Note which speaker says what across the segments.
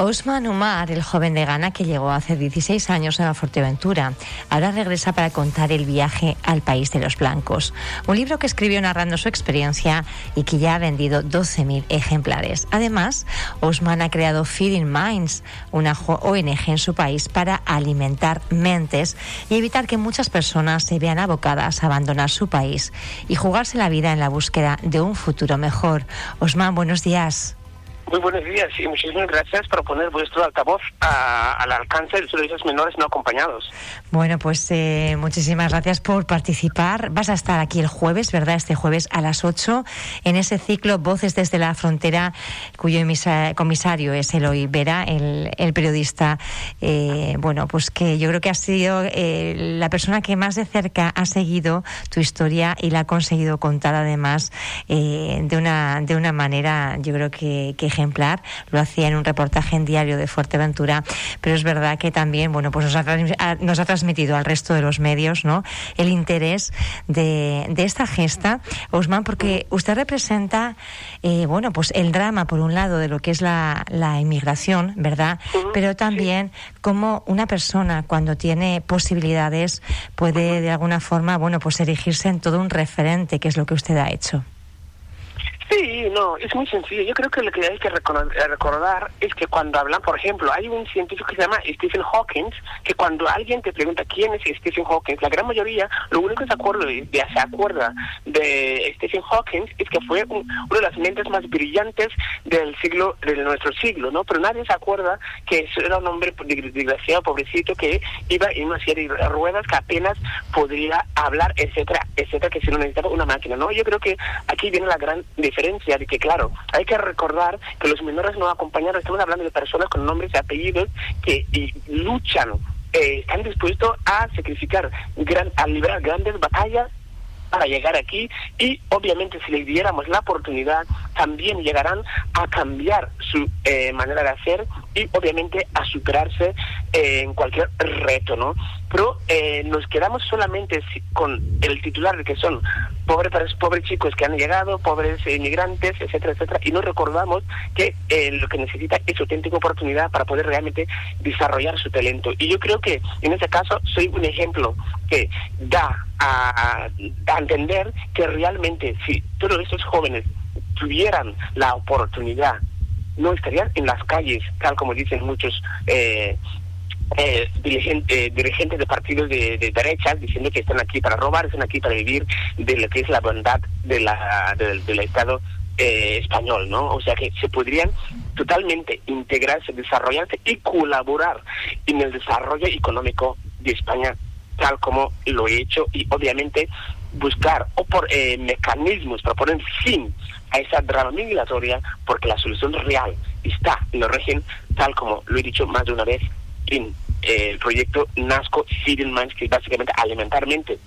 Speaker 1: Osman Umar, el joven de Ghana que llegó hace 16 años a Fuerteventura, ahora regresa para contar el viaje al país de los blancos. Un libro que escribió narrando su experiencia y que ya ha vendido 12.000 ejemplares. Además, Osman ha creado Feeding Minds, una ONG en su país para alimentar mentes y evitar que muchas personas se vean abocadas a abandonar su país y jugarse la vida en la búsqueda de un futuro mejor. Osman, buenos días.
Speaker 2: Muy buenos días y muchísimas gracias por poner vuestro altavoz al alcance de los menores no acompañados.
Speaker 1: Bueno, pues eh, muchísimas gracias por participar. Vas a estar aquí el jueves, ¿verdad? Este jueves a las 8 en ese ciclo Voces desde la Frontera, cuyo comisario es Eloy Vera, el, periodista, eh, bueno, pues que yo creo que ha sido eh, la persona que más de cerca ha seguido tu historia y la ha conseguido contar además de, una, de una manera, yo creo que, que ejemplar, lo hacía en un reportaje en diario de Fuerteventura, pero es verdad que también, bueno, pues nos ha, nos ha transmitido al resto de los medios, ¿no? El interés de, de esta gesta, Osman, porque usted representa, eh, bueno, pues el drama, por un lado, de lo que es la, la inmigración, ¿verdad? Pero también cómo una persona, cuando tiene posibilidades, puede de alguna forma, bueno, pues erigirse en todo un referente, que es lo que usted ha hecho.
Speaker 2: Sí, no, es muy sencillo. Yo creo que lo que hay que recordar es que cuando hablan, por ejemplo, hay un científico que se llama Stephen Hawking, que cuando alguien te pregunta quién es Stephen Hawking, la gran mayoría, lo único que se acuerda de, se acuerda de Stephen Hawking es que fue uno de las mentes más brillantes del siglo, de nuestro siglo, ¿no? Pero nadie se acuerda que era un hombre desgraciado, pobrecito, que iba en una serie de ruedas que apenas podría hablar, etcétera, etcétera, que se lo necesitaba una máquina, ¿no? Yo creo que aquí viene la gran diferencia diferencia de que, claro, hay que recordar que los menores no acompañados, estamos hablando de personas con nombres y apellidos que luchan, eh, están dispuestos a sacrificar, gran, a librar grandes batallas para llegar aquí y obviamente si les diéramos la oportunidad también llegarán a cambiar su eh, manera de hacer y obviamente a superarse eh, en cualquier reto, ¿no? Pero eh, nos quedamos solamente con el titular de que son pobres, pobres chicos que han llegado, pobres inmigrantes, etcétera, etcétera, y no recordamos que lo que necesita es auténtica oportunidad para poder realmente desarrollar su talento. Y yo creo que en este caso soy un ejemplo que da a, a entender que realmente si todos estos jóvenes tuvieran la oportunidad, no estarían en las calles, tal como dicen muchos eh, eh, dirigentes, dirigentes de partidos de, de derechas diciendo que están aquí para robar, están aquí para vivir de lo que es la bondad la, del Estado eh, español, ¿no? O sea que se podrían totalmente integrarse, desarrollarse y colaborar en el desarrollo económico de España tal como lo he hecho y obviamente buscar o por eh, mecanismos para poner fin a esa drama migratoria porque la solución real está en el régimen tal como lo he dicho más de una vez en eh, el proyecto NASCO Feeding Minds que es básicamente alimentar mentes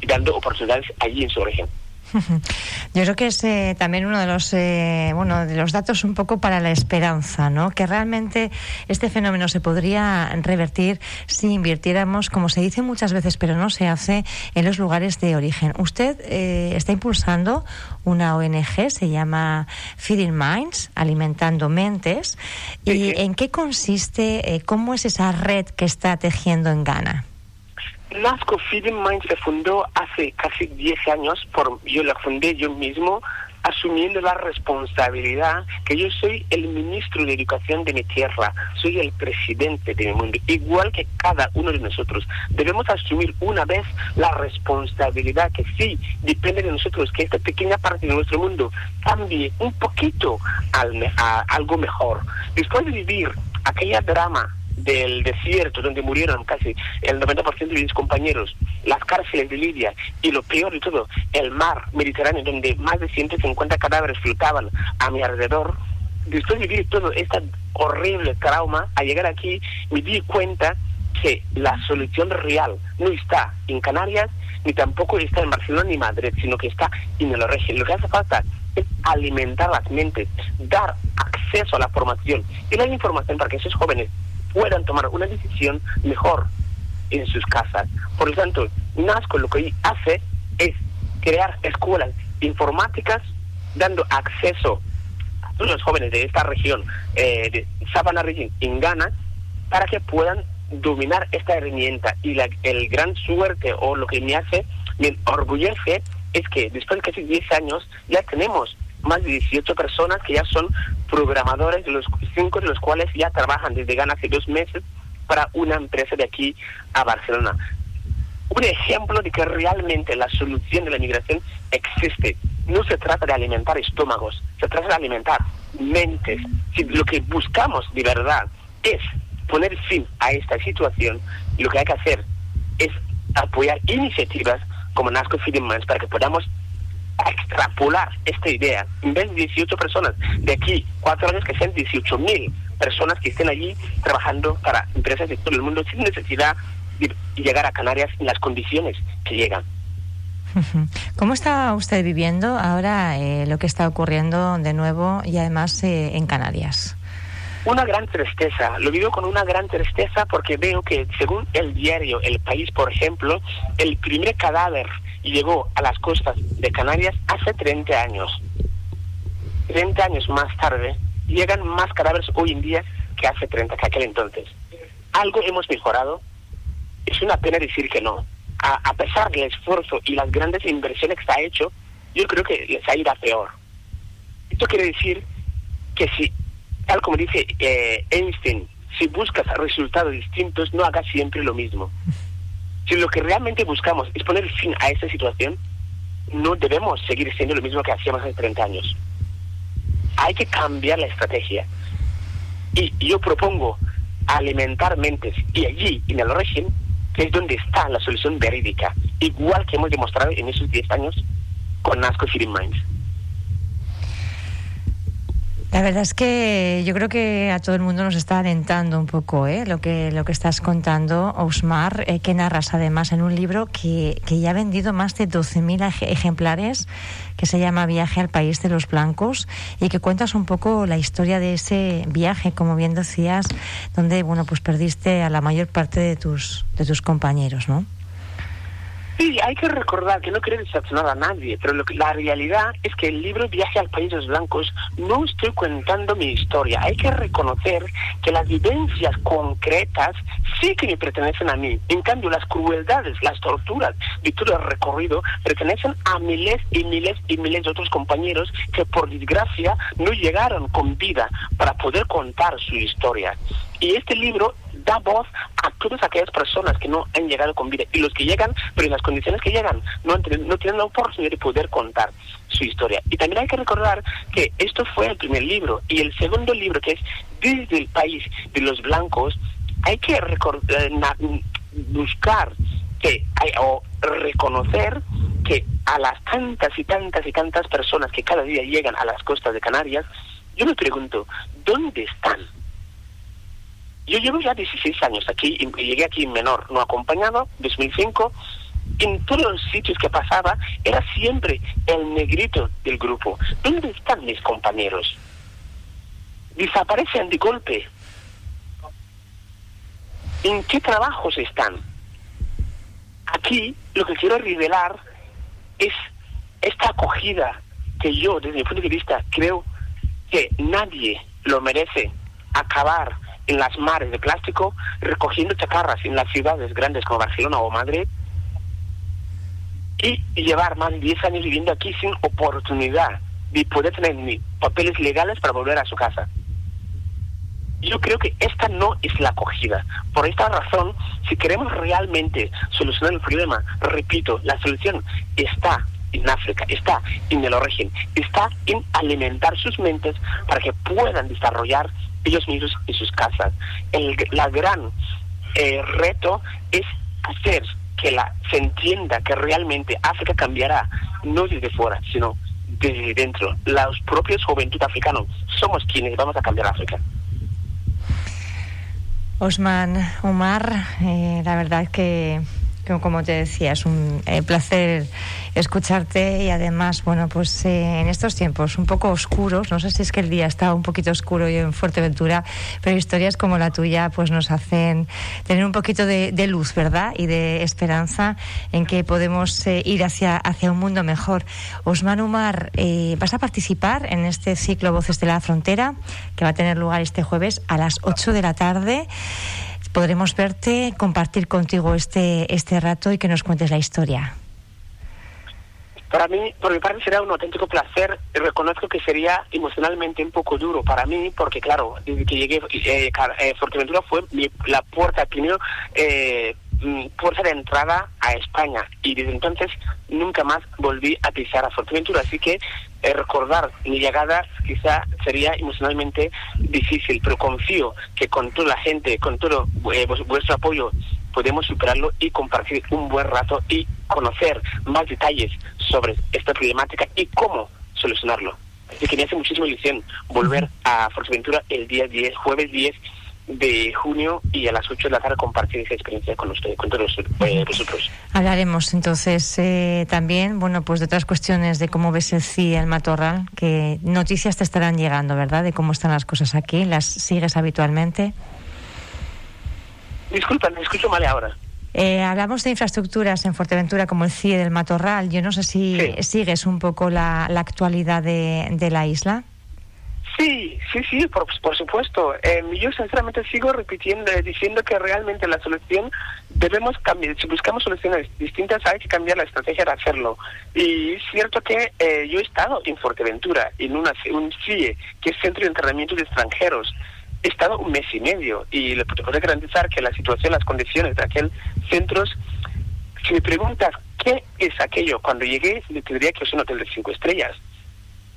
Speaker 2: y dando oportunidades allí en su origen.
Speaker 1: Yo creo que es eh, también uno de los eh, bueno de los datos un poco para la esperanza, ¿no? Que realmente este fenómeno se podría revertir si invirtiéramos, como se dice muchas veces, pero no se hace en los lugares de origen. Usted eh, está impulsando una ONG, se llama Feeding Minds, alimentando mentes. ¿Y en qué consiste? ¿Cómo es esa red que está tejiendo en Ghana?
Speaker 2: NASCO Feeding Mind se fundó hace casi 10 años, por, yo la fundé yo mismo, asumiendo la responsabilidad que yo soy el ministro de Educación de mi tierra, soy el presidente de mi mundo, igual que cada uno de nosotros. Debemos asumir una vez la responsabilidad que sí depende de nosotros, que esta pequeña parte de nuestro mundo cambie un poquito al, a algo mejor. Después de vivir aquella drama del desierto donde murieron casi el 90% de mis compañeros, las cárceles de Libia y lo peor de todo, el mar Mediterráneo donde más de 150 cadáveres flotaban a mi alrededor, después de vivir todo este horrible trauma, al llegar aquí me di cuenta que la solución real no está en Canarias, ni tampoco está en Barcelona ni Madrid, sino que está en el régimen. Lo que hace falta es alimentar las mentes, dar acceso a la formación y la información para que esos jóvenes puedan tomar una decisión mejor en sus casas. Por lo tanto, NASCO lo que hace es crear escuelas informáticas dando acceso todos los jóvenes de esta región, eh, de Savannah Region, en Ghana, para que puedan dominar esta herramienta. Y la, el gran suerte o lo que me hace, me orgullece, es que después de casi 10 años ya tenemos más de 18 personas que ya son programadores, de los cinco de los cuales ya trabajan desde Ghana hace dos meses para una empresa de aquí a Barcelona. Un ejemplo de que realmente la solución de la migración existe. No se trata de alimentar estómagos, se trata de alimentar mentes. Si lo que buscamos de verdad es poner fin a esta situación, lo que hay que hacer es apoyar iniciativas como Nasco Feeding para que podamos extrapolar esta idea. En vez de 18 personas, de aquí cuatro años que sean 18 mil personas que estén allí trabajando para empresas de todo el mundo sin necesidad de llegar a Canarias en las condiciones que llegan.
Speaker 1: ¿Cómo está usted viviendo ahora eh, lo que está ocurriendo de nuevo y además eh, en Canarias?
Speaker 2: Una gran tristeza, lo vivo con una gran tristeza porque veo que según el diario El País, por ejemplo, el primer cadáver llegó a las costas de Canarias hace 30 años. 30 años más tarde, llegan más cadáveres hoy en día que hace 30, que aquel entonces. Algo hemos mejorado. Es una pena decir que no. A, pesar del esfuerzo y las grandes inversiones que se ha hecho, yo creo que les ha ido a peor. Esto quiere decir que si, tal como dice eh, Einstein, si buscas resultados distintos, no hagas siempre lo mismo. Si lo que realmente buscamos es poner fin a esta situación, no debemos seguir siendo lo mismo que hacíamos hace 30 años. Hay que cambiar la estrategia. Y yo propongo alimentar mentes y allí, en el régimen, es donde está la solución verídica, igual que hemos demostrado en esos 10 años con NASCO Feeding Minds.
Speaker 1: La verdad es que yo creo que a todo el mundo nos está alentando un poco ¿eh? lo, que, lo que estás contando, Osmar, eh, que narras además en un libro que, que ya ha vendido más de 12.000 ejemplares, que se llama Viaje al País de los Blancos, y que cuentas un poco la historia de ese viaje, como bien decías, donde bueno pues perdiste a la mayor parte de tus, de tus compañeros, ¿no?
Speaker 2: Sí, hay que recordar que no quiero decepcionar a nadie, pero lo que, la realidad es que el libro Viaje al País de los Blancos no estoy contando mi historia. Hay que reconocer que las vivencias concretas sí que me pertenecen a mí. En cambio, las crueldades, las torturas de todo el recorrido pertenecen a miles y miles y miles de otros compañeros que por desgracia no llegaron con vida para poder contar su historia. Y este libro da voz a todas aquellas personas que no han llegado con vida y los que llegan, pero en las condiciones que llegan, no, tienen la oportunidad de poder contar su historia. Y también hay que recordar que esto fue el primer libro y el segundo libro, que es Desde el País de los Blancos, hay que eh, buscar que o reconocer que a las tantas y tantas y tantas personas que cada día llegan a las costas de Canarias, yo me pregunto, ¿dónde están? Yo llevo ya 16 años aquí, llegué aquí menor, no acompañado, 2005. En todos los sitios que pasaba era siempre el negrito del grupo. ¿Dónde están mis compañeros? Desaparecen de golpe. ¿En qué trabajos están? Aquí lo que quiero revelar es esta acogida que yo, desde mi punto de vista, creo que nadie lo merece acabar en las mares de plástico, recogiendo chacarras en las ciudades grandes como Barcelona o Madrid, y llevar más de 10 años viviendo aquí sin oportunidad de poder tener ni papeles legales para volver a su casa. Yo creo que esta no es la acogida. Por esta razón, si queremos realmente solucionar el problema, repito, la solución está en África, está en el origen, está en alimentar sus mentes para que puedan desarrollar ellos mismos en sus casas. El la gran eh, reto es hacer que la, se entienda que realmente África cambiará, no desde fuera, sino desde dentro. Los propios juventud africanos somos quienes vamos a cambiar África.
Speaker 1: Osman Omar, eh, la verdad que como te decía, es un eh, placer escucharte y además, bueno, pues eh, en estos tiempos un poco oscuros, no sé si es que el día está un poquito oscuro y en Fuerteventura, pero historias como la tuya pues nos hacen tener un poquito de, luz, ¿verdad? Y de esperanza en que podemos eh, ir hacia, hacia un mundo mejor. Osman Umar, vas a participar en este ciclo Voces de la Frontera que va a tener lugar este jueves a las 8 de la tarde podremos verte, compartir contigo este, este rato y que nos cuentes la historia.
Speaker 2: Para mí, por mi parte, será un auténtico placer. Reconozco que sería emocionalmente un poco duro para mí, porque claro, desde que llegué, eh, eh fue la puerta, primero, eh, puerta de entrada a España. Y desde entonces nunca más volví a pisar a Fuerteventura. Así que eh, recordar mi llegada quizá sería emocionalmente difícil, pero confío que con toda la gente, con todo eh, vuestro apoyo, podemos superarlo y compartir un buen rato y conocer más detalles sobre esta problemática y cómo solucionarlo. Así que me hace muchísima ilusión volver a Fuerteventura el día 10, jueves 10 de junio y a las 8 de la tarde compartir esa experiencia con ustedes, con todos eh, vosotros.
Speaker 1: Hablaremos entonces eh, también, bueno, pues de otras cuestiones de cómo ves el CI, el Matorral, que noticias te estarán llegando, ¿verdad? De cómo están las cosas aquí, ¿las sigues habitualmente?
Speaker 2: Disculpa, me escucho mal ahora.
Speaker 1: Eh, hablamos de infraestructuras en Fuerteventura como el CIE del Matorral. Yo no sé si sigues un poco la, la actualidad de, de la isla.
Speaker 2: Sí, sí, sí, por, por supuesto. Eh, yo sinceramente sigo repitiendo, diciendo que realmente la solución debemos cambiar. Si buscamos soluciones distintas, hay que cambiar la estrategia de hacerlo. Y es cierto que eh, yo he estado en Fuerteventura, en una, un CIE, que es Centro de Entrenamiento de Extranjeros. He estado un mes y medio y le puedo garantizar que la situación, las condiciones de aquel centro, si me preguntas qué es aquello, cuando llegué le tendría que es un hotel de cinco estrellas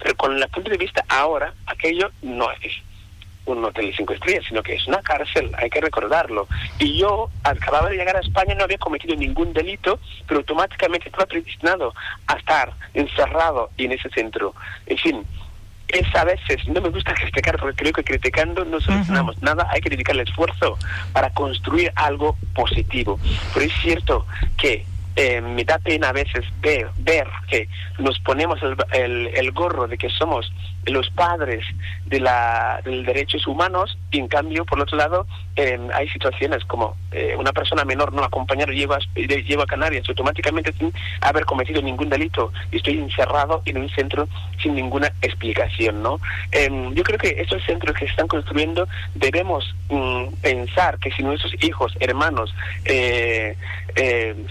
Speaker 2: pero con el punto de vista ahora, aquello no es un hotel de cinco estrellas, sino que es una cárcel, hay que recordarlo. Y yo acababa de llegar a España, no había cometido ningún delito, pero automáticamente estaba predestinado a estar encerrado en ese centro. En fin, es a veces, no me gusta criticar porque creo que criticando no solucionamos nada, hay que dedicar el esfuerzo para construir algo positivo. Pero es cierto que eh, me da pena a veces ver, ver que nos ponemos el, el, gorro de que somos los padres de la de derechos humanos y en cambio por otro lado eh, hay situaciones como eh, una persona menor no acompañada lleva lleva a Canarias automáticamente sin haber cometido ningún delito y estoy encerrado en un centro sin ninguna explicación no em, yo creo que estos centros que se están construyendo debemos mm, pensar que si nuestros hijos hermanos eh,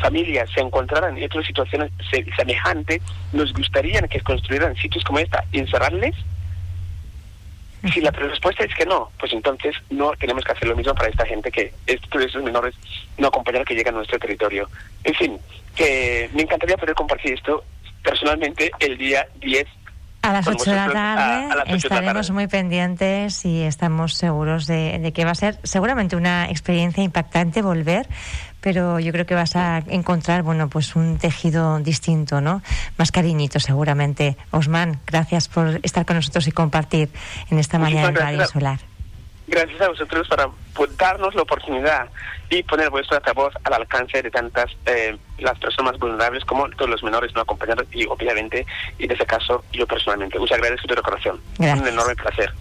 Speaker 2: familias se encontraran en otras situaciones semejantes nos gustaría que construyeran sitios como esta encerrarles si la respuesta es que no, pues entonces no tenemos que hacer lo mismo para esta gente que estos esos menores no acompañar que llegan a nuestro territorio. En fin, que me encantaría poder compartir esto personalmente el día 10
Speaker 1: a las 8 de la tarde. estaremos muy pendientes y estamos seguros de, de, que va a ser seguramente una experiencia impactante volver, pero yo creo que vas a encontrar, bueno, pues un tejido distinto, ¿no? Más cariñito seguramente. Osman, gracias por estar con nosotros y compartir en esta mañana en Radio Solar.
Speaker 2: Gracias a vosotros por darnos la oportunidad y poner vuestra voz al alcance de tantas eh, las personas vulnerables como todos los menores no acompañados y obviamente y en ese caso yo personalmente. Muchas gracias de tu corazón. Un enorme placer.